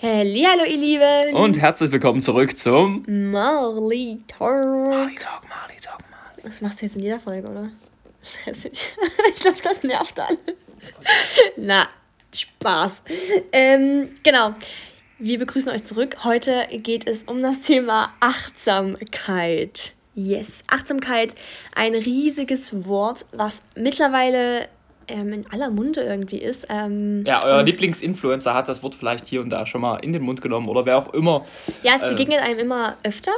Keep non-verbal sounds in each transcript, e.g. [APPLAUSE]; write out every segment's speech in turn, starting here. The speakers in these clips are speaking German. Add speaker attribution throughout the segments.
Speaker 1: Hallo ihr Lieben.
Speaker 2: Und herzlich willkommen zurück zum
Speaker 1: Marley Talk.
Speaker 2: Marley Talk, Marley Talk, Marley.
Speaker 1: Das machst du jetzt in jeder Folge, oder? Scheiße. Ich [LAUGHS] glaube, das nervt alle. Na, Spaß. Ähm, genau. Wir begrüßen euch zurück. Heute geht es um das Thema Achtsamkeit. Yes, Achtsamkeit, ein riesiges Wort, was mittlerweile ähm, in aller Munde irgendwie ist. Ähm,
Speaker 2: Ja, euer Lieblingsinfluencer hat das Wort vielleicht hier und da schon mal in den Mund genommen oder wer auch immer.
Speaker 1: Ja, es
Speaker 2: Äh,
Speaker 1: begegnet einem immer öfter.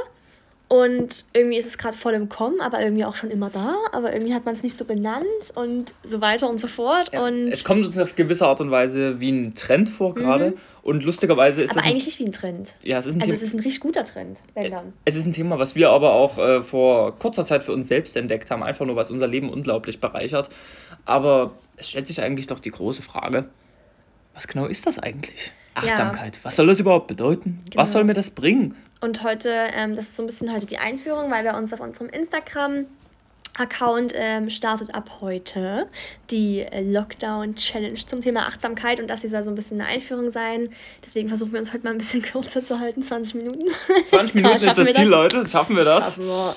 Speaker 1: Und irgendwie ist es gerade voll im Kommen, aber irgendwie auch schon immer da. Aber irgendwie hat man es nicht so benannt und so weiter und so fort. und
Speaker 2: Es kommt uns auf gewisse Art und Weise wie ein Trend vor gerade. Und lustigerweise ist
Speaker 1: Mhm. aber eigentlich nicht wie ein Trend.
Speaker 2: ja, es ist ein
Speaker 1: Also
Speaker 2: Thema,
Speaker 1: es ist ein richtig guter Trend, wenn dann.
Speaker 2: es ist ein Thema, was wir aber auch äh, vor kurzer Zeit für uns selbst entdeckt haben, einfach nur, was unser Leben unglaublich bereichert. Aber es stellt sich eigentlich doch die große Frage, was genau ist das eigentlich? Achtsamkeit. Was soll das überhaupt bedeuten? Was
Speaker 1: Genau.
Speaker 2: soll mir das bringen?
Speaker 1: Und heute, ähm, das ist so ein bisschen heute die Einführung, weil wir uns auf unserem Instagram Account ähm, startet ab heute die äh, Lockdown Challenge zum Thema Achtsamkeit und das hier soll so ein bisschen eine Einführung sein. Deswegen versuchen wir uns heute mal ein bisschen [LAUGHS] kürzer zu halten, 20 Minuten.
Speaker 2: 20 [LAUGHS] Minuten ist das Ziel, Leute. Schaffen wir das?
Speaker 1: Schaffen wir.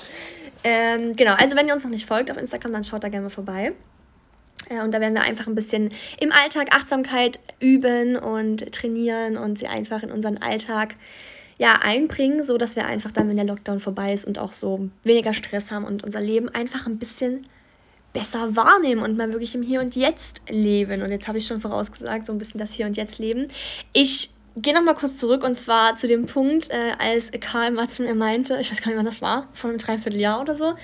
Speaker 1: Ähm, genau, also wenn ihr uns noch nicht folgt auf Instagram, dann schaut da gerne mal vorbei. Äh, und da werden wir einfach ein bisschen im Alltag Achtsamkeit üben und trainieren und sie einfach in unseren Alltag ja, einbringen, so dass wir einfach dann, wenn der Lockdown vorbei ist und auch so weniger Stress haben und unser Leben einfach ein bisschen besser wahrnehmen und mal wirklich im Hier und Jetzt leben. Und jetzt habe ich schon vorausgesagt, so ein bisschen das Hier und Jetzt leben. Ich gehe noch mal kurz zurück und zwar zu dem Punkt, äh, als Karl zu mir meinte, ich weiß gar nicht, wann das war, vor einem Dreivierteljahr oder so.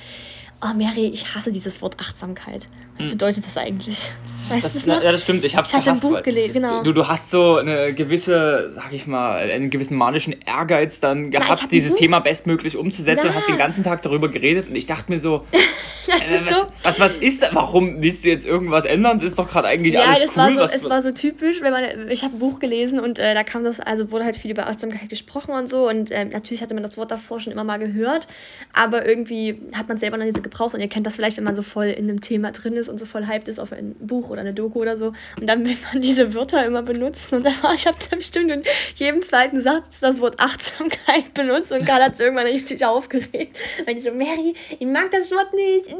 Speaker 1: Oh, Mary, ich hasse dieses Wort Achtsamkeit. Was bedeutet das eigentlich? Weißt
Speaker 2: Das, na, ja, das stimmt, ich hab's
Speaker 1: Ich hatte ein
Speaker 2: gehasst,
Speaker 1: Buch
Speaker 2: weil
Speaker 1: gelesen, genau.
Speaker 2: Du, du hast so eine gewisse, sag ich mal, einen gewissen manischen Ehrgeiz dann gehabt,
Speaker 1: hab ein
Speaker 2: dieses
Speaker 1: Buch-
Speaker 2: Thema bestmöglich umzusetzen und
Speaker 1: Na.
Speaker 2: hast den ganzen Tag darüber geredet und ich dachte mir so, [LAUGHS] äh, was,
Speaker 1: so.
Speaker 2: was, was ist das? Warum willst du jetzt irgendwas ändern? Es ist doch gerade eigentlich
Speaker 1: Ja,
Speaker 2: alles
Speaker 1: das
Speaker 2: cool.
Speaker 1: war so, es war so typisch, wenn man, ich habe ein Buch gelesen und äh, da kam das, also wurde halt viel über Achtsamkeit gesprochen und so und ähm, natürlich hatte man das Wort davor schon immer mal gehört, aber irgendwie hat man es selber noch nicht so gebraucht und ihr kennt das vielleicht, wenn man so voll in einem Thema drin ist und so voll hyped ist auf ein Buch oder eine Doku oder so und dann will man diese Wörter immer benutzen und dann war ich habe da bestimmt in jedem zweiten Satz das Wort Achtsamkeit [LAUGHS] benutzt und Karl hat es irgendwann richtig aufgeregt, weil ich so, Mary, ich mag das Wort nicht.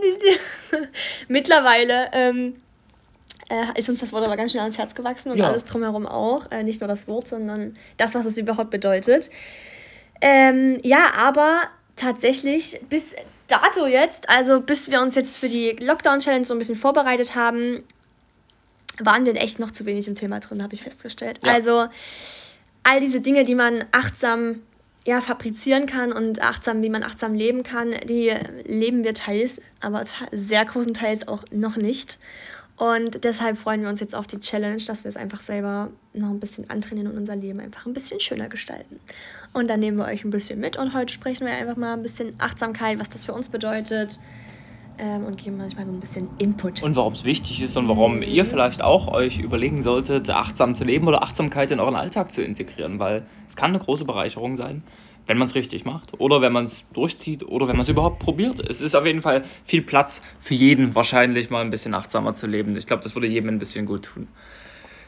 Speaker 1: [LAUGHS] Mittlerweile ähm, äh, ist uns das Wort aber ganz schnell ans Herz gewachsen und
Speaker 2: Ja.
Speaker 1: alles drumherum auch. Äh, nicht nur das Wort, sondern das, was es überhaupt bedeutet. Ähm, ja, aber tatsächlich bis dato jetzt, also bis wir uns jetzt für die Lockdown-Challenge so ein bisschen vorbereitet haben, waren wir echt noch zu wenig im Thema drin, habe ich festgestellt.
Speaker 2: Ja.
Speaker 1: Also all diese Dinge, die man achtsam ja, fabrizieren kann und achtsam, wie man achtsam leben kann, die leben wir teils, aber sehr großen Teils auch noch nicht. Und deshalb freuen wir uns jetzt auf die Challenge, dass wir es einfach selber noch ein bisschen antrainieren und unser Leben einfach ein bisschen schöner gestalten. Und dann nehmen wir euch ein bisschen mit und heute sprechen wir einfach mal ein bisschen Achtsamkeit, was das für uns bedeutet ähm, und geben manchmal so ein bisschen Input.
Speaker 2: und warum es wichtig ist und warum ihr vielleicht auch euch überlegen solltet, achtsam zu leben oder Achtsamkeit in euren Alltag zu integrieren, weil es kann eine große Bereicherung sein, wenn man es richtig macht oder wenn man es durchzieht oder wenn man es überhaupt probiert. Es ist auf jeden Fall viel Platz für jeden wahrscheinlich mal ein bisschen achtsamer zu leben. Ich glaube, das würde jedem ein bisschen gut tun.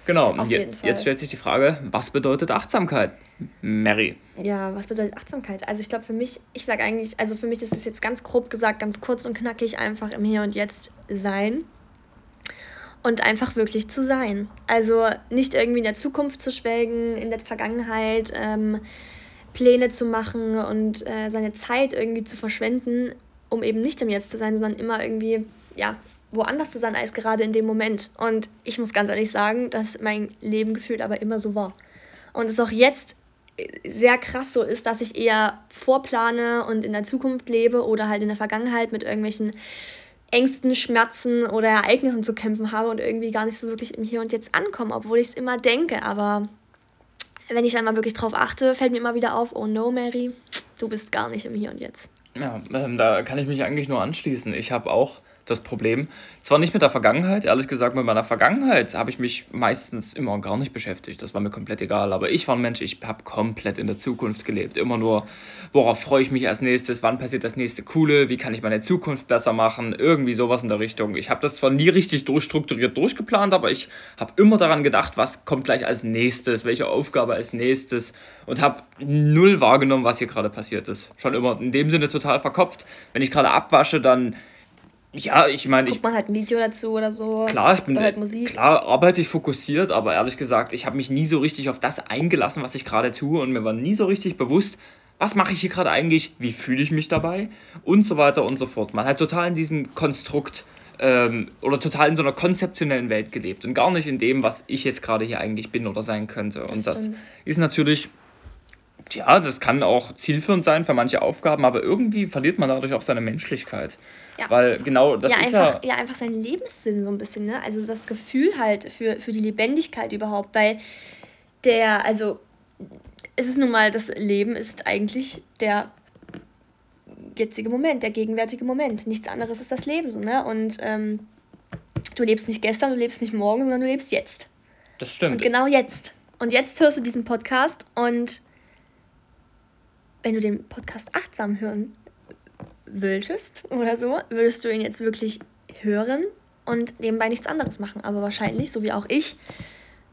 Speaker 2: Genau, und
Speaker 1: jeden
Speaker 2: jetzt, jetzt stellt sich die Frage, was bedeutet Achtsamkeit? Mary.
Speaker 1: Ja, was bedeutet Achtsamkeit? Also ich glaube für mich, ich sage eigentlich, also für mich ist es jetzt ganz grob gesagt, ganz kurz und knackig einfach im Hier und Jetzt sein und einfach wirklich zu sein. Also nicht irgendwie in der Zukunft zu schwelgen, in der Vergangenheit ähm, Pläne zu machen und äh, seine Zeit irgendwie zu verschwenden, um eben nicht im Jetzt zu sein, sondern immer irgendwie, ja, woanders zu sein als gerade in dem Moment. Und ich muss ganz ehrlich sagen, dass mein Leben gefühlt aber immer so war. Und es auch jetzt sehr krass so ist, dass ich eher vorplane und in der Zukunft lebe oder halt in der Vergangenheit mit irgendwelchen Ängsten, Schmerzen oder Ereignissen zu kämpfen habe und irgendwie gar nicht so wirklich im Hier und Jetzt ankomme, obwohl ich es immer denke. Aber wenn ich dann mal wirklich drauf achte, fällt mir immer wieder auf, oh no, Mary, du bist gar nicht im Hier und Jetzt.
Speaker 2: Ja, ähm, da kann ich mich eigentlich nur anschließen. Ich habe auch das Problem. Zwar nicht mit der Vergangenheit, ehrlich gesagt, mit meiner Vergangenheit habe ich mich meistens immer gar nicht beschäftigt. Das war mir komplett egal. Aber ich war ein Mensch, ich habe komplett in der Zukunft gelebt. Immer nur, worauf freue ich mich als nächstes, wann passiert das nächste Coole, wie kann ich meine Zukunft besser machen, irgendwie sowas in der Richtung. Ich habe das zwar nie richtig durchstrukturiert durchgeplant, aber ich habe immer daran gedacht, was kommt gleich als nächstes, welche Aufgabe als nächstes und habe null wahrgenommen, was hier gerade passiert ist. Schon immer in dem Sinne total verkopft. Wenn ich gerade abwasche, dann ja, ich meine,
Speaker 1: ich. Guckt man halt ein Video dazu oder so.
Speaker 2: Klar, ich bin. Oder halt Musik. Klar, arbeite ich fokussiert, aber ehrlich gesagt, ich habe mich nie so richtig auf das eingelassen, was ich gerade tue und mir war nie so richtig bewusst, was mache ich hier gerade eigentlich, wie fühle ich mich dabei und so weiter und so fort. Man hat total in diesem Konstrukt ähm, oder total in so einer konzeptionellen Welt gelebt und gar nicht in dem, was ich jetzt gerade hier eigentlich bin oder sein könnte. Das und das stimmt. ist natürlich ja, das kann auch zielführend sein für manche Aufgaben, aber irgendwie verliert man dadurch auch seine Menschlichkeit. Ja. Weil genau das
Speaker 1: ja,
Speaker 2: ist
Speaker 1: einfach, ja... Ja, einfach seinen Lebenssinn so ein bisschen, ne? Also das Gefühl halt für, für die Lebendigkeit überhaupt, weil der, also es ist nun mal, das Leben ist eigentlich der jetzige Moment, der gegenwärtige Moment. Nichts anderes ist das Leben so, ne? Und ähm, du lebst nicht gestern, du lebst nicht morgen, sondern du lebst jetzt. Das stimmt. Und genau jetzt. Und jetzt hörst du diesen Podcast und wenn du den Podcast achtsam hören würdest oder so, würdest du ihn jetzt wirklich hören und nebenbei nichts anderes machen. Aber wahrscheinlich, so wie auch ich,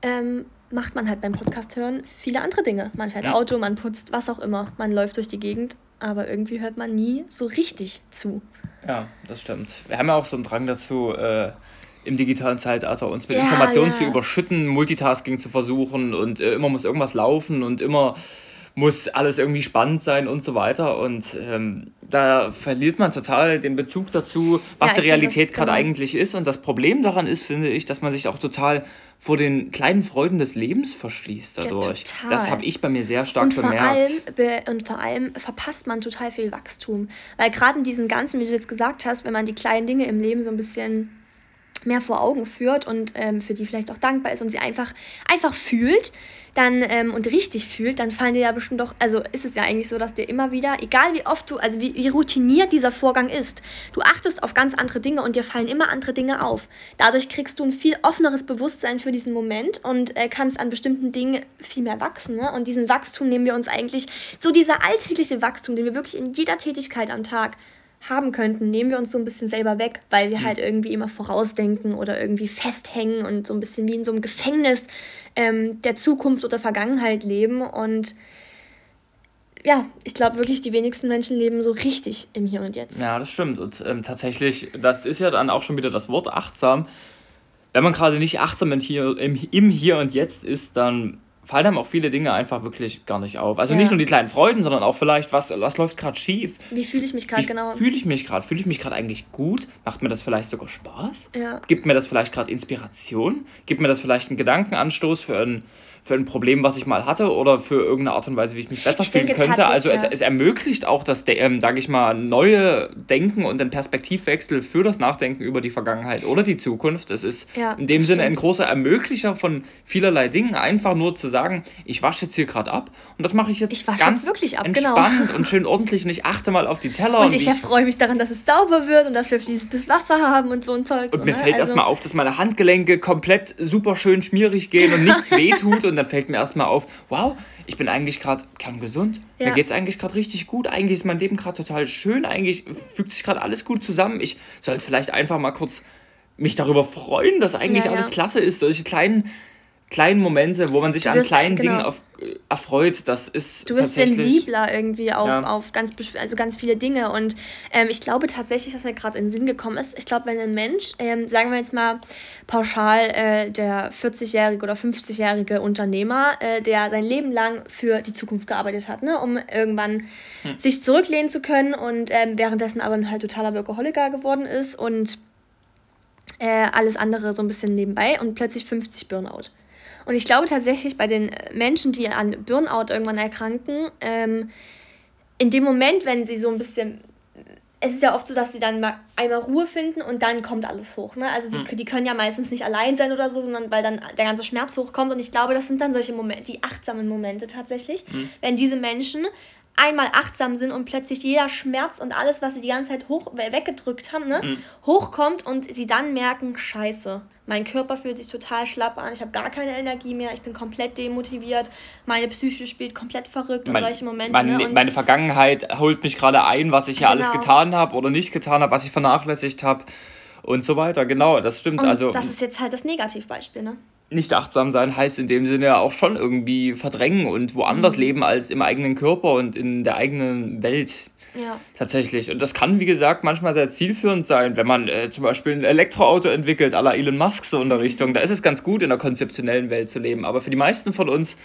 Speaker 1: ähm, macht man halt beim Podcast hören viele andere Dinge. Man fährt Auto, man putzt, was auch immer. Man läuft durch die Gegend, aber irgendwie hört man nie so richtig zu.
Speaker 2: Ja, das stimmt. Wir haben ja auch so einen Drang dazu, äh, im digitalen Zeitalter uns mit ja, Informationen ja. zu überschütten, Multitasking zu versuchen und äh, immer muss irgendwas laufen und immer muss alles irgendwie spannend sein und so weiter. Und ähm, da verliert man total den Bezug dazu, was ja, die Realität gerade genau. eigentlich ist. Und das Problem daran ist, finde ich, dass man sich auch total vor den kleinen Freuden des Lebens verschließt dadurch. Ja, das habe ich bei mir sehr stark
Speaker 1: und
Speaker 2: bemerkt.
Speaker 1: Allem, und vor allem verpasst man total viel Wachstum. Weil gerade in diesen ganzen, wie du jetzt gesagt hast, wenn man die kleinen Dinge im Leben so ein bisschen mehr vor Augen führt und ähm, für die vielleicht auch dankbar ist und sie einfach, einfach fühlt, dann ähm, und richtig fühlt, dann fallen dir ja bestimmt doch, also ist es ja eigentlich so, dass dir immer wieder, egal wie oft du, also wie, wie routiniert dieser Vorgang ist, du achtest auf ganz andere Dinge und dir fallen immer andere Dinge auf. Dadurch kriegst du ein viel offeneres Bewusstsein für diesen Moment und äh, kannst an bestimmten Dingen viel mehr wachsen. Ne? Und diesen Wachstum nehmen wir uns eigentlich, so dieser alltägliche Wachstum, den wir wirklich in jeder Tätigkeit am Tag haben könnten, nehmen wir uns so ein bisschen selber weg, weil wir mhm. halt irgendwie immer vorausdenken oder irgendwie festhängen und so ein bisschen wie in so einem Gefängnis ähm, der Zukunft oder Vergangenheit leben. Und ja, ich glaube wirklich, die wenigsten Menschen leben so richtig im Hier und Jetzt.
Speaker 2: Ja, das stimmt. Und ähm, tatsächlich, das ist ja dann auch schon wieder das Wort achtsam. Wenn man gerade nicht achtsam im Hier, im, im Hier und Jetzt ist, dann fallen einem auch viele Dinge einfach wirklich gar nicht auf. Also ja. nicht nur die kleinen Freuden, sondern auch vielleicht, was, was läuft gerade schief?
Speaker 1: Wie fühle ich mich gerade genau?
Speaker 2: Fühle ich mich gerade? Fühle ich mich gerade eigentlich gut? Macht mir das vielleicht sogar Spaß? Ja. Gibt mir das vielleicht gerade Inspiration? Gibt mir das vielleicht einen Gedankenanstoß für ein für ein Problem, was ich mal hatte oder für irgendeine Art und Weise, wie ich mich besser ich fühlen könnte. Also es, es ermöglicht auch das, ähm, sage ich mal, neue Denken und den Perspektivwechsel für das Nachdenken über die Vergangenheit oder die Zukunft. Es ist ja, in dem Sinne ein großer Ermöglicher von vielerlei Dingen, einfach nur zu sagen, ich wasche jetzt hier gerade ab und das mache ich jetzt ich ganz jetzt ab, genau. entspannt genau. und [LAUGHS] schön ordentlich und ich achte mal auf die Teller.
Speaker 1: Und, und ich erfreue mich daran, dass es sauber wird und dass wir fließendes Wasser haben und so ein Zeug.
Speaker 2: Und mir ne? fällt also erstmal auf, dass meine Handgelenke komplett super schön schmierig gehen und nichts [LAUGHS] wehtut und dann fällt mir erstmal auf, wow, ich bin eigentlich gerade kerngesund. Ja. Mir geht es eigentlich gerade richtig gut. Eigentlich ist mein Leben gerade total schön. Eigentlich fügt sich gerade alles gut zusammen. Ich sollte vielleicht einfach mal kurz mich darüber freuen, dass eigentlich ja, ja. alles klasse ist. Solche kleinen kleinen Momente, wo man sich an kleinen genau. Dingen auf, äh, erfreut, das ist
Speaker 1: Du wirst sensibler irgendwie auf, ja. auf ganz, also ganz viele Dinge und ähm, ich glaube tatsächlich, dass mir gerade in den Sinn gekommen ist, ich glaube, wenn ein Mensch, ähm, sagen wir jetzt mal pauschal äh, der 40-jährige oder 50-jährige Unternehmer, äh, der sein Leben lang für die Zukunft gearbeitet hat, ne, um irgendwann hm. sich zurücklehnen zu können und ähm, währenddessen aber halt totaler Workaholiker geworden ist und äh, alles andere so ein bisschen nebenbei und plötzlich 50 Burnout. Und ich glaube tatsächlich bei den Menschen, die an Burnout irgendwann erkranken, ähm, in dem Moment, wenn sie so ein bisschen es ist ja oft so, dass sie dann mal einmal Ruhe finden und dann kommt alles hoch. Ne? Also sie, mhm. die können ja meistens nicht allein sein oder so, sondern weil dann der ganze Schmerz hochkommt. Und ich glaube, das sind dann solche Momente, die achtsamen Momente tatsächlich, mhm. wenn diese Menschen einmal achtsam sind und plötzlich jeder Schmerz und alles, was sie die ganze Zeit hoch, weggedrückt haben, ne, mhm. hochkommt und sie dann merken, scheiße, mein Körper fühlt sich total schlapp an, ich habe gar keine Energie mehr, ich bin komplett demotiviert, meine Psyche spielt komplett verrückt und mein, solche
Speaker 2: Momente. Meine, ne? und meine Vergangenheit holt mich gerade ein, was ich ja genau. alles getan habe oder nicht getan habe, was ich vernachlässigt habe und so weiter. Genau, das stimmt.
Speaker 1: Und
Speaker 2: also,
Speaker 1: das ist jetzt halt das Negativbeispiel, ne?
Speaker 2: Nicht achtsam sein heißt in dem Sinne ja auch schon irgendwie verdrängen und woanders mhm. leben als im eigenen Körper und in der eigenen Welt. Ja. Tatsächlich. Und das kann, wie gesagt, manchmal sehr zielführend sein, wenn man äh, zum Beispiel ein Elektroauto entwickelt, à la Elon Musk so in der Richtung. Da ist es ganz gut, in der konzeptionellen Welt zu leben. Aber für die meisten von uns,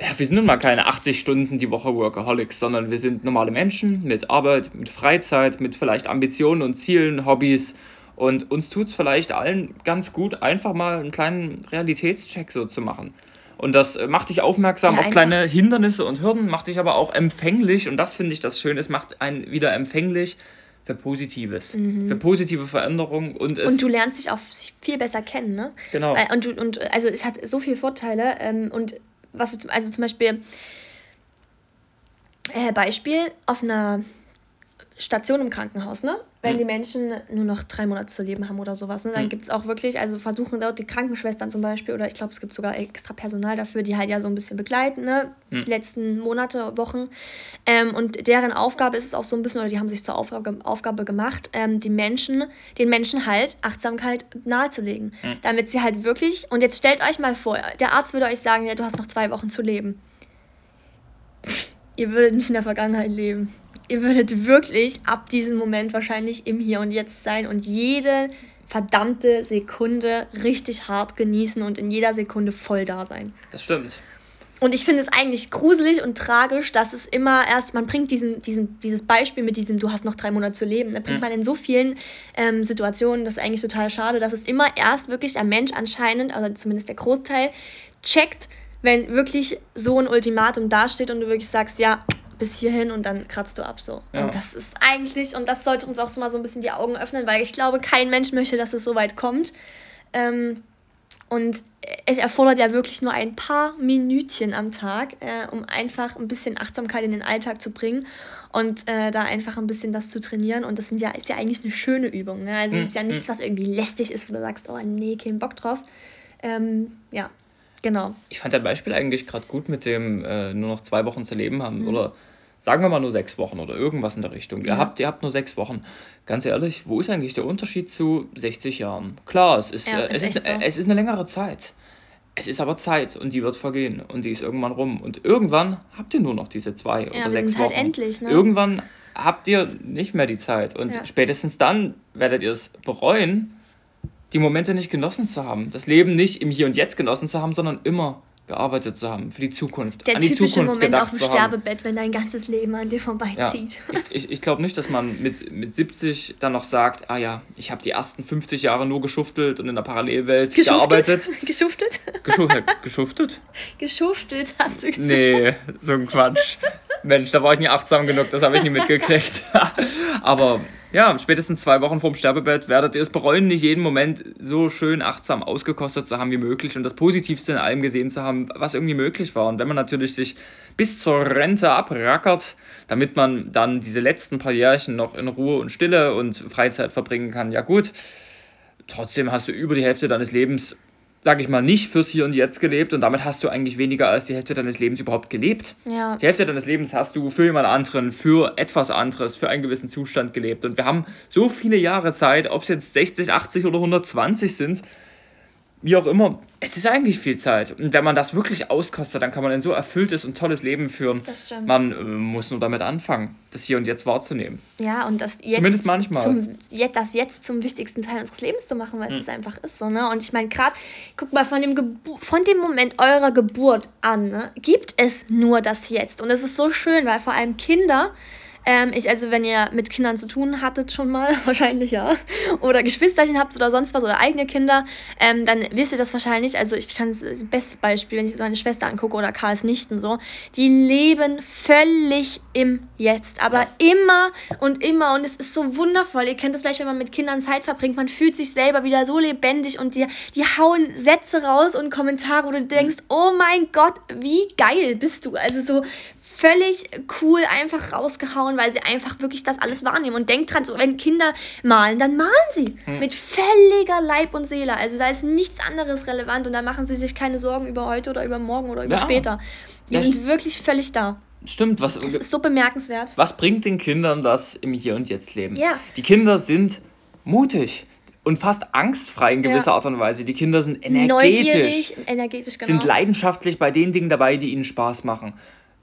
Speaker 2: ja, wir sind nun mal keine 80 Stunden die Woche Workaholics, sondern wir sind normale Menschen mit Arbeit, mit Freizeit, mit vielleicht Ambitionen und Zielen, Hobbys. Und uns tut es vielleicht allen ganz gut, einfach mal einen kleinen Realitätscheck so zu machen. Und das äh, macht dich aufmerksam ja, auf kleine Hindernisse und Hürden, macht dich aber auch empfänglich. Und das finde ich das Schöne, es macht einen wieder empfänglich für Positives, mhm. für positive Veränderungen. Und,
Speaker 1: und du lernst dich auch viel besser kennen, ne? Genau. Äh, und, und also es hat so viele Vorteile. Ähm, und was, also zum Beispiel, äh, Beispiel auf einer Station im Krankenhaus, ne? Wenn hm. die Menschen nur noch drei Monate zu leben haben oder sowas, ne? Dann hm. gibt es auch wirklich, also versuchen dort die Krankenschwestern zum Beispiel, oder ich glaube, es gibt sogar extra Personal dafür, die halt ja so ein bisschen begleiten, ne? Hm. Die letzten Monate, Wochen. Ähm, und deren Aufgabe ist es auch so ein bisschen, oder die haben sich zur Aufgabe, Aufgabe gemacht, ähm, die Menschen, den Menschen halt Achtsamkeit nahezulegen. Hm. Damit sie halt wirklich, und jetzt stellt euch mal vor, der Arzt würde euch sagen, ja, du hast noch zwei Wochen zu leben. Ihr würdet nicht in der Vergangenheit leben ihr würdet wirklich ab diesem Moment wahrscheinlich im Hier und Jetzt sein und jede verdammte Sekunde richtig hart genießen und in jeder Sekunde voll da sein.
Speaker 2: Das stimmt.
Speaker 1: Und ich finde es eigentlich gruselig und tragisch, dass es immer erst, man bringt diesen, diesen, dieses Beispiel mit diesem, du hast noch drei Monate zu leben, da bringt mhm. man in so vielen ähm, Situationen, das ist eigentlich total schade, dass es immer erst wirklich der Mensch anscheinend, also zumindest der Großteil, checkt, wenn wirklich so ein Ultimatum dasteht und du wirklich sagst, ja, bis hierhin und dann kratzt du ab so. Ja. Und das ist eigentlich, und das sollte uns auch so mal so ein bisschen die Augen öffnen, weil ich glaube, kein Mensch möchte, dass es so weit kommt. Ähm, und es erfordert ja wirklich nur ein paar Minütchen am Tag, äh, um einfach ein bisschen Achtsamkeit in den Alltag zu bringen und äh, da einfach ein bisschen das zu trainieren. Und das sind ja, ist ja eigentlich eine schöne Übung. Ne? Also es ist ja mhm. nichts, was irgendwie lästig ist, wo du sagst, oh nee, kein Bock drauf. Ähm, ja, genau.
Speaker 2: Ich fand dein Beispiel eigentlich gerade gut mit dem äh, nur noch zwei Wochen zu leben haben. Mhm. Oder Sagen wir mal nur sechs Wochen oder irgendwas in der Richtung. Ja. Ihr, habt, ihr habt nur sechs Wochen. Ganz ehrlich, wo ist eigentlich der Unterschied zu 60 Jahren? Klar, es ist, ja, äh, es, ist, so. es ist eine längere Zeit. Es ist aber Zeit und die wird vergehen und die ist irgendwann rum. Und irgendwann habt ihr nur noch diese zwei ja, oder sechs halt Wochen. Halt endlich, ne? Irgendwann habt ihr nicht mehr die Zeit. Und spätestens dann werdet ihr es bereuen, die Momente nicht genossen zu haben. Das Leben nicht im Hier und Jetzt genossen zu haben, sondern immer gearbeitet zu haben, für die Zukunft. Der an die Zukunft
Speaker 1: Moment auf dem Sterbebett, wenn dein ganzes Leben an dir vorbeizieht.
Speaker 2: Ja. Ich, ich, ich glaube nicht, dass man mit, mit 70 dann noch sagt, ah ja, ich habe die ersten 50 Jahre nur geschuftelt und in der Parallelwelt [LAUGHS] Geschuftet? gearbeitet. Geschuftet? Geschuftelt? Geschuftet?
Speaker 1: Geschuftelt, hast du gesagt.
Speaker 2: Nee, so ein Quatsch. Mensch, da war ich nie achtsam genug, das habe ich nie mitgekriegt. [LAUGHS] Aber ja, spätestens zwei Wochen vorm Sterbebett werdet ihr es bereuen, nicht jeden Moment so schön achtsam ausgekostet zu haben wie möglich und das Positivste in allem gesehen zu haben, was irgendwie möglich war. Und wenn man natürlich sich bis zur Rente abrackert, damit man dann diese letzten paar Jährchen noch in Ruhe und Stille und Freizeit verbringen kann, ja gut. Trotzdem hast du über die Hälfte deines Lebens sag ich mal, nicht fürs Hier und Jetzt gelebt und damit hast du eigentlich weniger als die Hälfte deines Lebens überhaupt gelebt. Ja. Die Hälfte deines Lebens hast du für jemand anderen, für etwas anderes, für einen gewissen Zustand gelebt. Und wir haben so viele Jahre Zeit, ob es jetzt 60, 80 oder 120 sind, wie auch immer, es ist eigentlich viel Zeit. Und wenn man das wirklich auskostet, dann kann man ein so erfülltes und tolles Leben führen. Das stimmt. Man äh, muss nur damit anfangen, das Hier und Jetzt wahrzunehmen.
Speaker 1: Ja, und das jetzt. Zumindest manchmal. Zum, das jetzt zum wichtigsten Teil unseres Lebens zu machen, weil hm. es einfach ist so, ne? Und ich meine, gerade, guck mal, von dem, von dem Moment eurer Geburt an, ne, gibt es nur das Jetzt. Und es ist so schön, weil vor allem Kinder ähm, ich, also wenn ihr mit Kindern zu tun hattet schon mal, [LAUGHS] wahrscheinlich ja, oder Geschwisterchen habt oder sonst was oder eigene Kinder, ähm, dann wisst ihr das wahrscheinlich. Also ich kann das bestes Beispiel, wenn ich meine Schwester angucke oder Karls Nichten so, die leben völlig im Jetzt, aber immer und immer und es ist so wundervoll. Ihr kennt das vielleicht, wenn man mit Kindern Zeit verbringt, man fühlt sich selber wieder so lebendig und die, die hauen Sätze raus und Kommentare, wo du denkst, oh mein Gott, wie geil bist du. Also so völlig cool einfach rausgehauen, weil sie einfach wirklich das alles wahrnehmen. Und denkt dran, so, wenn Kinder malen, dann malen sie hm. mit völliger Leib und Seele. Also da ist nichts anderes relevant und da machen sie sich keine Sorgen über heute oder über morgen oder über ja. später. Die ja, sind wirklich völlig da.
Speaker 2: Stimmt, was.
Speaker 1: Das ist so bemerkenswert.
Speaker 2: Was bringt den Kindern das im Hier und Jetzt leben? Ja. Die Kinder sind mutig und fast angstfrei in gewisser ja. Art und Weise. Die Kinder sind energetisch, energetisch genau. sind leidenschaftlich bei den Dingen dabei, die ihnen Spaß machen.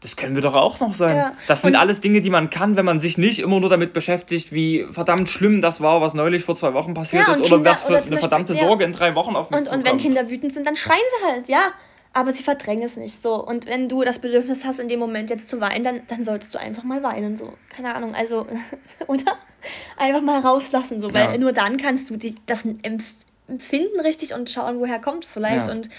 Speaker 2: Das können wir doch auch noch sein. Ja. Das sind und alles Dinge, die man kann, wenn man sich nicht immer nur damit beschäftigt, wie verdammt schlimm das war, was neulich vor zwei Wochen passiert ja, ist, oder Kinder, was für eine verdammte
Speaker 1: ja. Sorge in drei Wochen auf mich und, zukommt. Und wenn Kinder wütend sind, dann schreien sie halt, ja. Aber sie verdrängen es nicht so. Und wenn du das Bedürfnis hast, in dem Moment jetzt zu weinen, dann, dann solltest du einfach mal weinen. So. Keine Ahnung, also, [LAUGHS] oder? Einfach mal rauslassen, so, weil nur dann kannst du die, das empfinden richtig und schauen, woher kommt es vielleicht. Und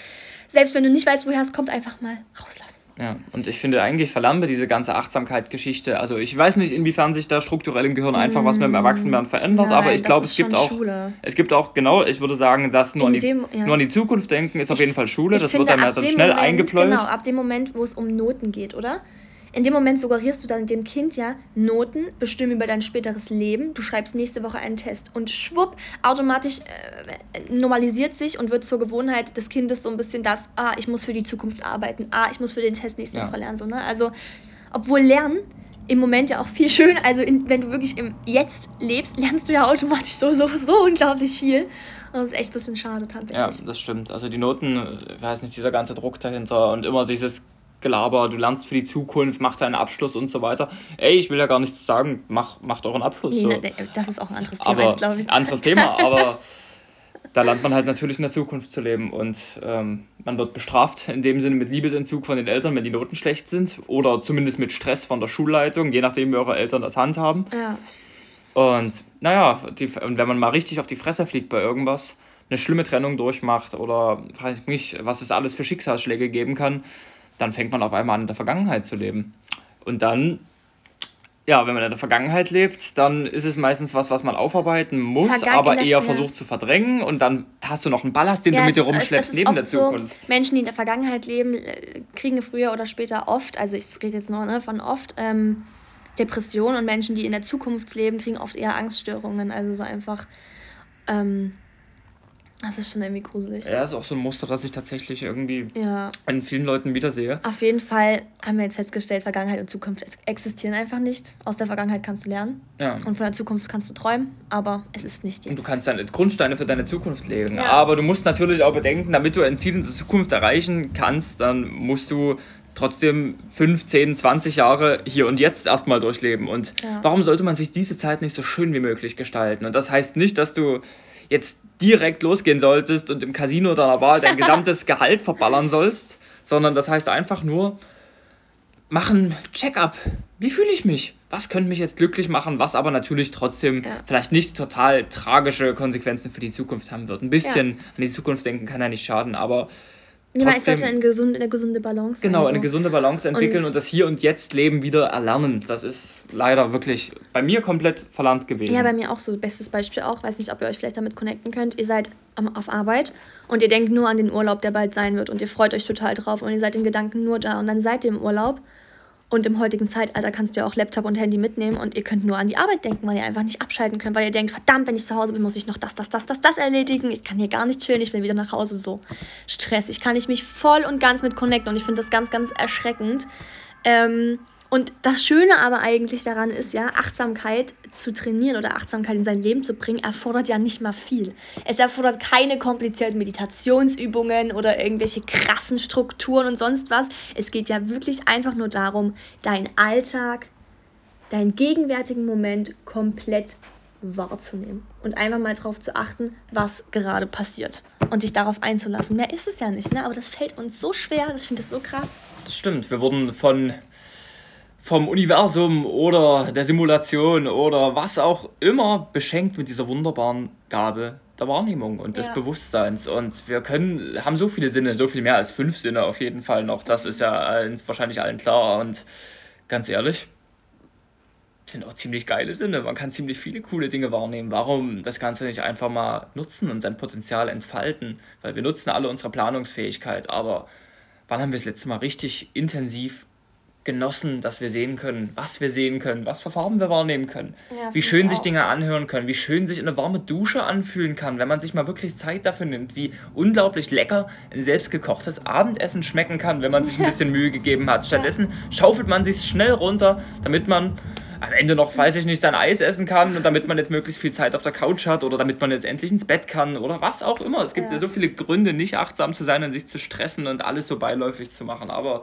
Speaker 1: selbst wenn du nicht weißt, woher es kommt, einfach mal rauslassen.
Speaker 2: Ja, und ich finde eigentlich verlampe diese ganze Achtsamkeit-Geschichte. Also ich weiß nicht, inwiefern sich da strukturell im Gehirn einfach was mit dem Erwachsenwerden verändert, Nein, aber ich glaube, es gibt auch, Schule. es gibt auch, genau, ich würde sagen, dass nur, an die, dem, ja. nur an die Zukunft denken ist auf jeden Fall Schule. Das wird dann ja dann
Speaker 1: schnell Moment, eingepläut. Genau, ab dem Moment, wo es um Noten geht, oder? In dem Moment suggerierst du dann dem Kind ja, Noten bestimmen über dein späteres Leben. Du schreibst nächste Woche einen Test und schwupp, automatisch äh, normalisiert sich und wird zur Gewohnheit des Kindes so ein bisschen das, ah, ich muss für die Zukunft arbeiten, ah, ich muss für den Test nächste ja. Woche lernen. So, ne? Also, obwohl Lernen im Moment ja auch viel schön, also in, wenn du wirklich im Jetzt lebst, lernst du ja automatisch so, so, so unglaublich viel. das ist echt ein bisschen schade tatsächlich.
Speaker 2: Ja, das stimmt. Also die Noten, ich weiß nicht, dieser ganze Druck dahinter und immer dieses Gelaber, du lernst für die Zukunft, mach deinen Abschluss und so weiter. Ey, ich will ja gar nichts sagen, mach, mach doch einen Abschluss. So. Das ist auch ein anderes Thema, aber, glaube ich. Anderes Thema, [LAUGHS] aber da lernt man halt natürlich in der Zukunft zu leben und ähm, man wird bestraft in dem Sinne mit Liebesentzug von den Eltern, wenn die Noten schlecht sind oder zumindest mit Stress von der Schulleitung, je nachdem, wie eure Eltern das handhaben. Ja. Und naja, die, und wenn man mal richtig auf die Fresse fliegt bei irgendwas, eine schlimme Trennung durchmacht oder weiß ich nicht, was es alles für Schicksalsschläge geben kann, dann fängt man auf einmal an, in der Vergangenheit zu leben. Und dann, ja, wenn man in der Vergangenheit lebt, dann ist es meistens was, was man aufarbeiten muss, aber eher ja. versucht zu verdrängen. Und dann hast du noch einen Ballast, den ja, du mit dir rumschleppst neben der
Speaker 1: Zukunft. So, Menschen, die in der Vergangenheit leben, äh, kriegen früher oder später oft, also ich rede jetzt noch ne, von oft, ähm, Depressionen und Menschen, die in der Zukunft leben, kriegen oft eher Angststörungen. Also so einfach ähm, das ist schon irgendwie gruselig.
Speaker 2: Ja, ist auch so ein Muster, das ich tatsächlich irgendwie ja. an vielen Leuten wiedersehe.
Speaker 1: Auf jeden Fall haben wir jetzt festgestellt, Vergangenheit und Zukunft existieren einfach nicht. Aus der Vergangenheit kannst du lernen. Ja. Und von der Zukunft kannst du träumen, aber es ist nicht
Speaker 2: jetzt. Und du kannst deine Grundsteine für deine Zukunft legen. Ja. Aber du musst natürlich auch bedenken, damit du ein Ziel in der Zukunft erreichen kannst, dann musst du trotzdem 5, 10, 20 Jahre hier und jetzt erstmal durchleben. Und warum sollte man sich diese Zeit nicht so schön wie möglich gestalten? Und das heißt nicht, dass du jetzt direkt losgehen solltest und im Casino deiner Wahl dein [LAUGHS] gesamtes Gehalt verballern sollst, sondern das heißt einfach nur, machen Check-up. Wie fühle ich mich? Was könnte mich jetzt glücklich machen, was aber natürlich trotzdem ja. vielleicht nicht total tragische Konsequenzen für die Zukunft haben wird. Ein bisschen ja. an die Zukunft denken kann ja nicht schaden, aber
Speaker 1: ja, man sollte eine gesunde, eine gesunde Balance
Speaker 2: Genau, eine gesunde Balance entwickeln und, und, das Hier und Jetzt Leben wieder erlernen. Das ist leider wirklich bei mir komplett verlernt gewesen.
Speaker 1: Ja, bei mir auch so. Bestes Beispiel auch. Weiß nicht, ob ihr euch vielleicht damit connecten könnt. Ihr seid auf Arbeit und ihr denkt nur an den Urlaub, der bald sein wird und ihr freut euch total drauf und ihr seid in Gedanken nur da und dann seid ihr im Urlaub und im heutigen Zeitalter kannst du ja auch Laptop und Handy mitnehmen und ihr könnt nur an die Arbeit denken, weil ihr einfach nicht abschalten könnt, weil ihr denkt, verdammt, wenn ich zu Hause bin, muss ich noch das, das, das, das, das erledigen. Ich kann hier gar nicht chillen, ich will wieder nach Hause. So stressig. Kann ich mich voll und ganz mit connecten und ich finde das ganz, ganz erschreckend. Ähm, und das Schöne aber eigentlich daran ist ja, Achtsamkeit zu trainieren oder Achtsamkeit in sein Leben zu bringen, erfordert ja nicht mal viel. Es erfordert keine komplizierten Meditationsübungen oder irgendwelche krassen Strukturen und sonst was. Es geht ja wirklich einfach nur darum, deinen Alltag, deinen gegenwärtigen Moment komplett wahrzunehmen und einfach mal darauf zu achten, was gerade passiert und sich darauf einzulassen. Mehr ist es ja nicht, ne? aber das fällt uns so schwer, das finde ich so krass.
Speaker 2: Das stimmt, wir wurden von vom Universum oder der Simulation oder was auch immer beschenkt mit dieser wunderbaren Gabe der Wahrnehmung und des ja. Bewusstseins. Und wir können, haben so viele Sinne, so viel mehr als fünf Sinne auf jeden Fall noch. Das ist ja allen, wahrscheinlich allen klar. Und ganz ehrlich, sind auch ziemlich geile Sinne. Man kann ziemlich viele coole Dinge wahrnehmen. Warum das Ganze nicht einfach mal nutzen und sein Potenzial entfalten? Weil wir nutzen alle unsere Planungsfähigkeit, aber wann haben wir das letzte Mal richtig intensiv genossen, dass wir sehen können, was wir sehen können, was für Farben wir wahrnehmen können,
Speaker 1: Ja,
Speaker 2: wie schön
Speaker 1: ich
Speaker 2: sich
Speaker 1: auch.
Speaker 2: Dinge anhören können, wie schön sich eine warme Dusche anfühlen kann, wenn man sich mal wirklich Zeit dafür nimmt, wie unglaublich lecker ein selbstgekochtes Abendessen schmecken kann, wenn man sich ein [LAUGHS] bisschen Mühe gegeben hat. Stattdessen schaufelt man sich schnell runter, damit man am Ende noch, weiß ich nicht, sein Eis essen kann und damit man jetzt möglichst viel Zeit auf der Couch hat oder damit man jetzt endlich ins Bett kann oder was auch immer. Es gibt ja,
Speaker 1: Ja.
Speaker 2: so viele Gründe, nicht achtsam zu sein und sich zu stressen und alles so beiläufig zu machen. Aber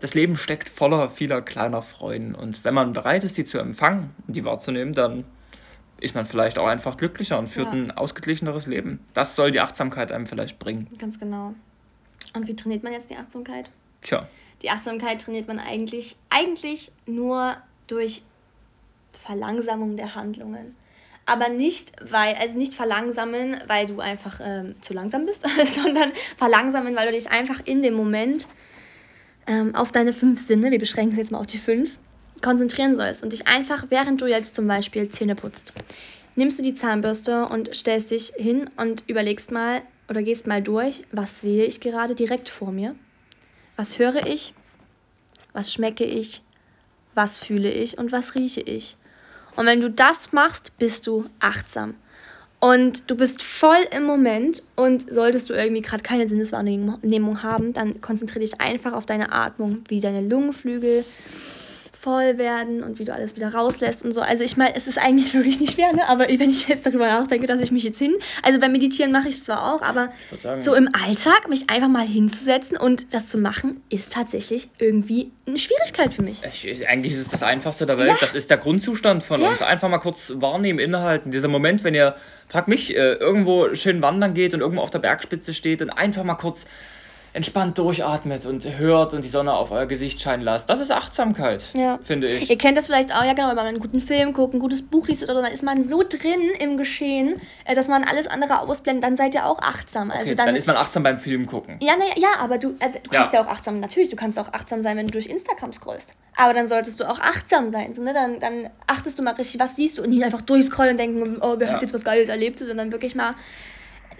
Speaker 2: das Leben steckt voller vieler kleiner Freuden. Und wenn man bereit ist, die zu empfangen und die wahrzunehmen, dann ist man vielleicht auch einfach glücklicher und führt
Speaker 1: Ja.
Speaker 2: ein ausgeglicheneres Leben. Das soll die Achtsamkeit einem vielleicht bringen.
Speaker 1: Ganz genau. Und wie trainiert man jetzt die Achtsamkeit?
Speaker 2: Tja,
Speaker 1: Die Achtsamkeit trainiert man eigentlich, eigentlich nur durch Verlangsamung der Handlungen. Aber nicht, weil, also nicht verlangsamen, weil du einfach ähm, zu langsam bist, [LAUGHS] sondern verlangsamen, weil du dich einfach in dem Moment ähm, auf deine fünf Sinne, wir beschränken es jetzt mal auf die fünf, konzentrieren sollst und dich einfach, während du jetzt zum Beispiel Zähne putzt, nimmst du die Zahnbürste und stellst dich hin und überlegst mal oder gehst mal durch, was sehe ich gerade direkt vor mir, was höre ich, was schmecke ich, was fühle ich und was rieche ich. Und wenn du das machst, bist du achtsam. Und du bist voll im Moment und solltest du irgendwie gerade keine Sinneswahrnehmung haben, dann konzentriere dich einfach auf deine Atmung, wie deine Lungenflügel voll werden und wie du alles wieder rauslässt und so. Also ich meine, es ist eigentlich [LAUGHS] wirklich nicht schwer, ne? aber wenn ich jetzt darüber nachdenke, dass ich mich jetzt hin... Also beim Meditieren mache ich es zwar auch, aber
Speaker 2: sagen-
Speaker 1: so im Alltag mich einfach mal hinzusetzen und das zu machen, ist tatsächlich irgendwie eine Schwierigkeit für mich.
Speaker 2: ich, eigentlich ist es das Einfachste der Welt. Das ist der Grundzustand von
Speaker 1: Ja.
Speaker 2: uns. Einfach mal kurz wahrnehmen, innehalten. Dieser Moment, wenn ihr, frag mich, äh, irgendwo schön wandern geht und irgendwo auf der Bergspitze steht und einfach mal kurz entspannt durchatmet und hört und die Sonne auf euer Gesicht scheinen lasst. Das ist Achtsamkeit,
Speaker 1: Ja.
Speaker 2: finde ich.
Speaker 1: Ihr kennt das vielleicht auch, ja genau, wenn man einen guten Film guckt, ein gutes Buch liest oder so, dann ist man so drin im Geschehen, äh, dass man alles andere ausblendet, dann seid ihr auch achtsam. Also
Speaker 2: Okay,
Speaker 1: dann,
Speaker 2: dann, ist man achtsam beim Film gucken.
Speaker 1: ja, na, ja, aber du, äh, du kannst ja.
Speaker 2: Ja.
Speaker 1: auch achtsam, natürlich, du kannst auch achtsam sein, wenn du durch Instagram scrollst. Aber dann solltest du auch achtsam sein. So, ne? dann, dann achtest du mal richtig, was siehst du und nicht einfach durchscrollen und denken, oh, wer hat
Speaker 2: Ja.
Speaker 1: jetzt was Geiles erlebt, sondern wirklich mal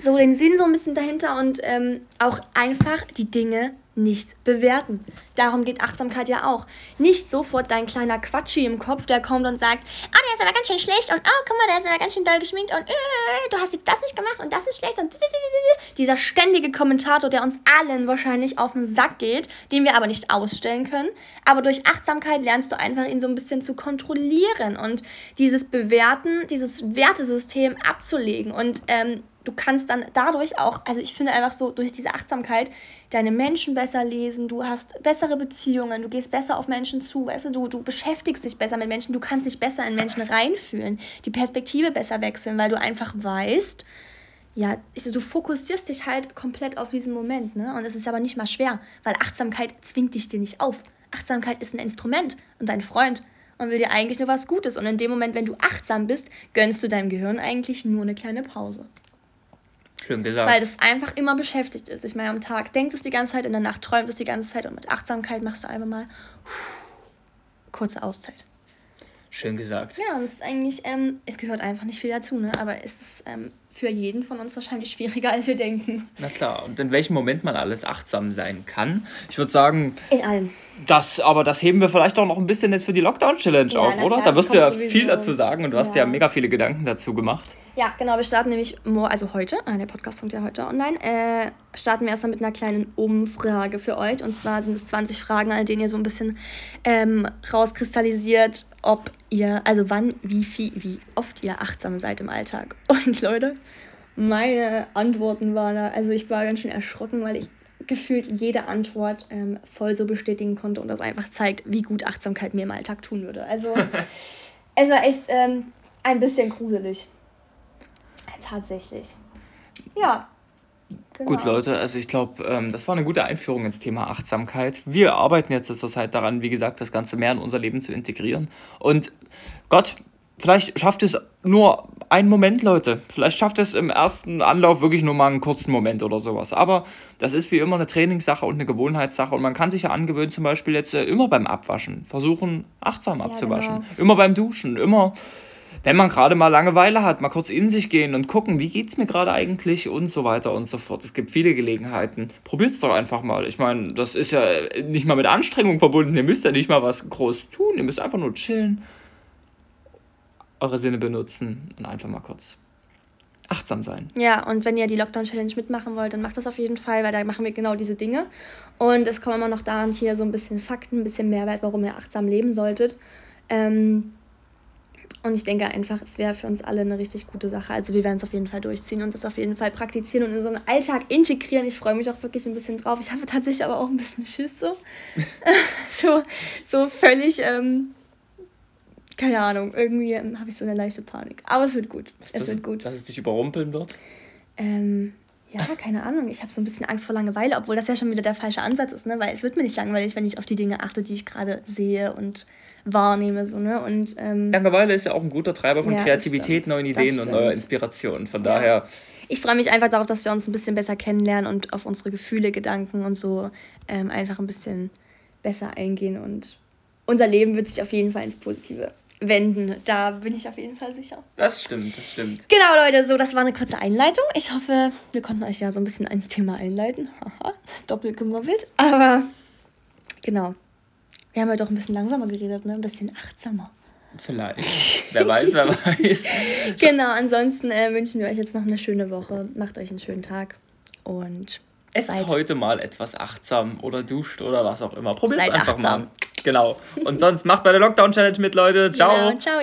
Speaker 1: so den Sinn so ein bisschen dahinter und ähm, auch einfach die Dinge nicht bewerten. Darum geht Achtsamkeit ja auch. Nicht sofort dein kleiner Quatschi im Kopf, der kommt und sagt, ah, der ist aber ganz schön schlecht und oh, guck mal, der ist aber ganz schön doll geschminkt und äh, du hast jetzt das nicht gemacht und das ist schlecht und [LAUGHS] dieser ständige Kommentator, der uns allen wahrscheinlich auf den Sack geht, den wir aber nicht ausstellen können. Aber durch Achtsamkeit lernst du einfach ihn so ein bisschen zu kontrollieren und dieses Bewerten, dieses Wertesystem abzulegen und ähm, du kannst dann dadurch auch, also ich finde einfach so, durch diese Achtsamkeit deine Menschen besser lesen, du hast bessere Beziehungen, du gehst besser auf Menschen zu, weißt du, du, du beschäftigst dich besser mit Menschen, du kannst dich besser in Menschen reinfühlen, die Perspektive besser wechseln, weil du einfach weißt, ja, ich so, du fokussierst dich halt komplett auf diesen Moment, ne? Und es ist aber nicht mal schwer, weil Achtsamkeit zwingt dich dir nicht auf. Achtsamkeit ist ein Instrument und ein Freund und will dir eigentlich nur was Gutes. Und in dem Moment, wenn du achtsam bist, gönnst du deinem Gehirn eigentlich nur eine kleine Pause.
Speaker 2: Schön gesagt.
Speaker 1: Weil das einfach immer beschäftigt ist. Ich meine, am Tag denkt es die ganze Zeit, in der Nacht träumt es die ganze Zeit und mit Achtsamkeit machst du einfach mal kurze Auszeit.
Speaker 2: Schön gesagt.
Speaker 1: Ja, und es ist eigentlich, ähm, es gehört einfach nicht viel dazu, ne? Aber es ist ähm, für jeden von uns wahrscheinlich schwieriger, als wir denken.
Speaker 2: Na klar, und in welchem Moment man alles achtsam sein kann. Ich würde sagen,
Speaker 1: In allem.
Speaker 2: das, aber das heben wir vielleicht auch noch ein bisschen jetzt für die Lockdown-Challenge
Speaker 1: Ja,
Speaker 2: auf, oder?
Speaker 1: klar,
Speaker 2: da wirst du ja
Speaker 1: sowieso.
Speaker 2: viel dazu sagen und du hast ja
Speaker 1: Ja.
Speaker 2: mega viele Gedanken dazu gemacht.
Speaker 1: Ja, genau, wir starten nämlich, also heute, ah, der Podcast kommt ja heute online, äh, starten wir erstmal mit einer kleinen Umfrage für euch. Und zwar sind es 20 Fragen, an denen ihr so ein bisschen ähm, rauskristallisiert, ob ihr, also wann, wie viel, wie oft ihr achtsam seid im Alltag. Und Leute, meine Antworten waren da, also ich war ganz schön erschrocken, weil ich gefühlt jede Antwort ähm, voll so bestätigen konnte und das einfach zeigt, wie gut Achtsamkeit mir im Alltag tun würde. Also [LAUGHS] es war echt ähm, ein bisschen gruselig. Tatsächlich. Ja. Genau.
Speaker 2: Gut, Leute, also ich glaube, ähm, das war eine gute Einführung ins Thema Achtsamkeit. Wir arbeiten jetzt zur Zeit daran, wie gesagt, das Ganze mehr in unser Leben zu integrieren. Und Gott, vielleicht schafft es nur einen Moment, Leute. Vielleicht schafft es im ersten Anlauf wirklich nur mal einen kurzen Moment oder sowas. Aber das ist wie immer eine Trainingssache und eine Gewohnheitssache. Und man kann sich ja angewöhnen, zum Beispiel jetzt äh, immer beim Abwaschen versuchen, achtsam abzuwaschen.
Speaker 1: genau.
Speaker 2: Immer beim Duschen, immer wenn man gerade mal Langeweile hat, mal kurz in sich gehen und gucken, wie geht es mir gerade eigentlich und so weiter und so fort. Es gibt viele Gelegenheiten. Probiert es doch einfach mal. Ich meine, das ist ja nicht mal mit Anstrengung verbunden. Ihr müsst ja nicht mal was groß tun. Ihr müsst einfach nur chillen, eure Sinne benutzen und einfach mal kurz achtsam sein.
Speaker 1: Ja, und wenn ihr die Lockdown-Challenge mitmachen wollt, dann macht das auf jeden Fall, weil da machen wir genau diese Dinge. Und es kommen immer noch da und hier so ein bisschen Fakten, ein bisschen Mehrwert, warum ihr achtsam leben solltet. Ähm, und ich denke einfach, es wäre für uns alle eine richtig gute Sache. Also wir werden es auf jeden Fall durchziehen und das auf jeden Fall praktizieren und in unseren Alltag integrieren. Ich freue mich auch wirklich ein bisschen drauf. Ich habe tatsächlich aber auch ein bisschen Schiss so. [LAUGHS] so, so völlig, ähm, keine Ahnung, irgendwie ähm, habe ich so eine leichte Panik. Aber es wird gut.
Speaker 2: Was
Speaker 1: es
Speaker 2: das,
Speaker 1: wird gut.
Speaker 2: Dass es dich überrumpeln wird?
Speaker 1: Ähm, ja, keine Ahnung. Ich habe so ein bisschen Angst vor Langeweile, obwohl das ja schon wieder der falsche Ansatz ist, ne? Weil es wird mir nicht langweilig, wenn ich auf die Dinge achte, die ich gerade sehe und wahrnehme, so, ne? Und, ähm,
Speaker 2: Langeweile ist ja auch ein guter Treiber von
Speaker 1: Ja,
Speaker 2: Kreativität, neuen Ideen und neuer. Inspiration. Von daher,
Speaker 1: ich freue mich einfach darauf, dass wir uns ein bisschen besser kennenlernen und auf unsere Gefühle, Gedanken und so ähm, einfach ein bisschen besser eingehen. Und unser Leben wird sich auf jeden Fall ins Positive wenden. Da bin ich auf jeden Fall sicher.
Speaker 2: das stimmt, das stimmt.
Speaker 1: Genau, Leute, so, das war eine kurze Einleitung. Ich hoffe, wir konnten euch ja so ein bisschen ins Thema einleiten. Haha, [LAUGHS] doppelt gemobbelt. Aber genau. Wir haben heute auch ein bisschen langsamer geredet, ne? Ein bisschen achtsamer.
Speaker 2: Vielleicht. wer weiß, wer weiß. [LAUGHS]
Speaker 1: Genau, ansonsten äh, wünschen wir euch jetzt noch eine schöne Woche. Macht euch einen schönen Tag und
Speaker 2: Esst
Speaker 1: seid
Speaker 2: heute mal etwas achtsam oder duscht oder was auch immer. Probiert es einfach
Speaker 1: achtsam.
Speaker 2: mal. Genau. Und sonst macht bei der Lockdown-Challenge mit, Leute. Ciao.
Speaker 1: Genau, ciao.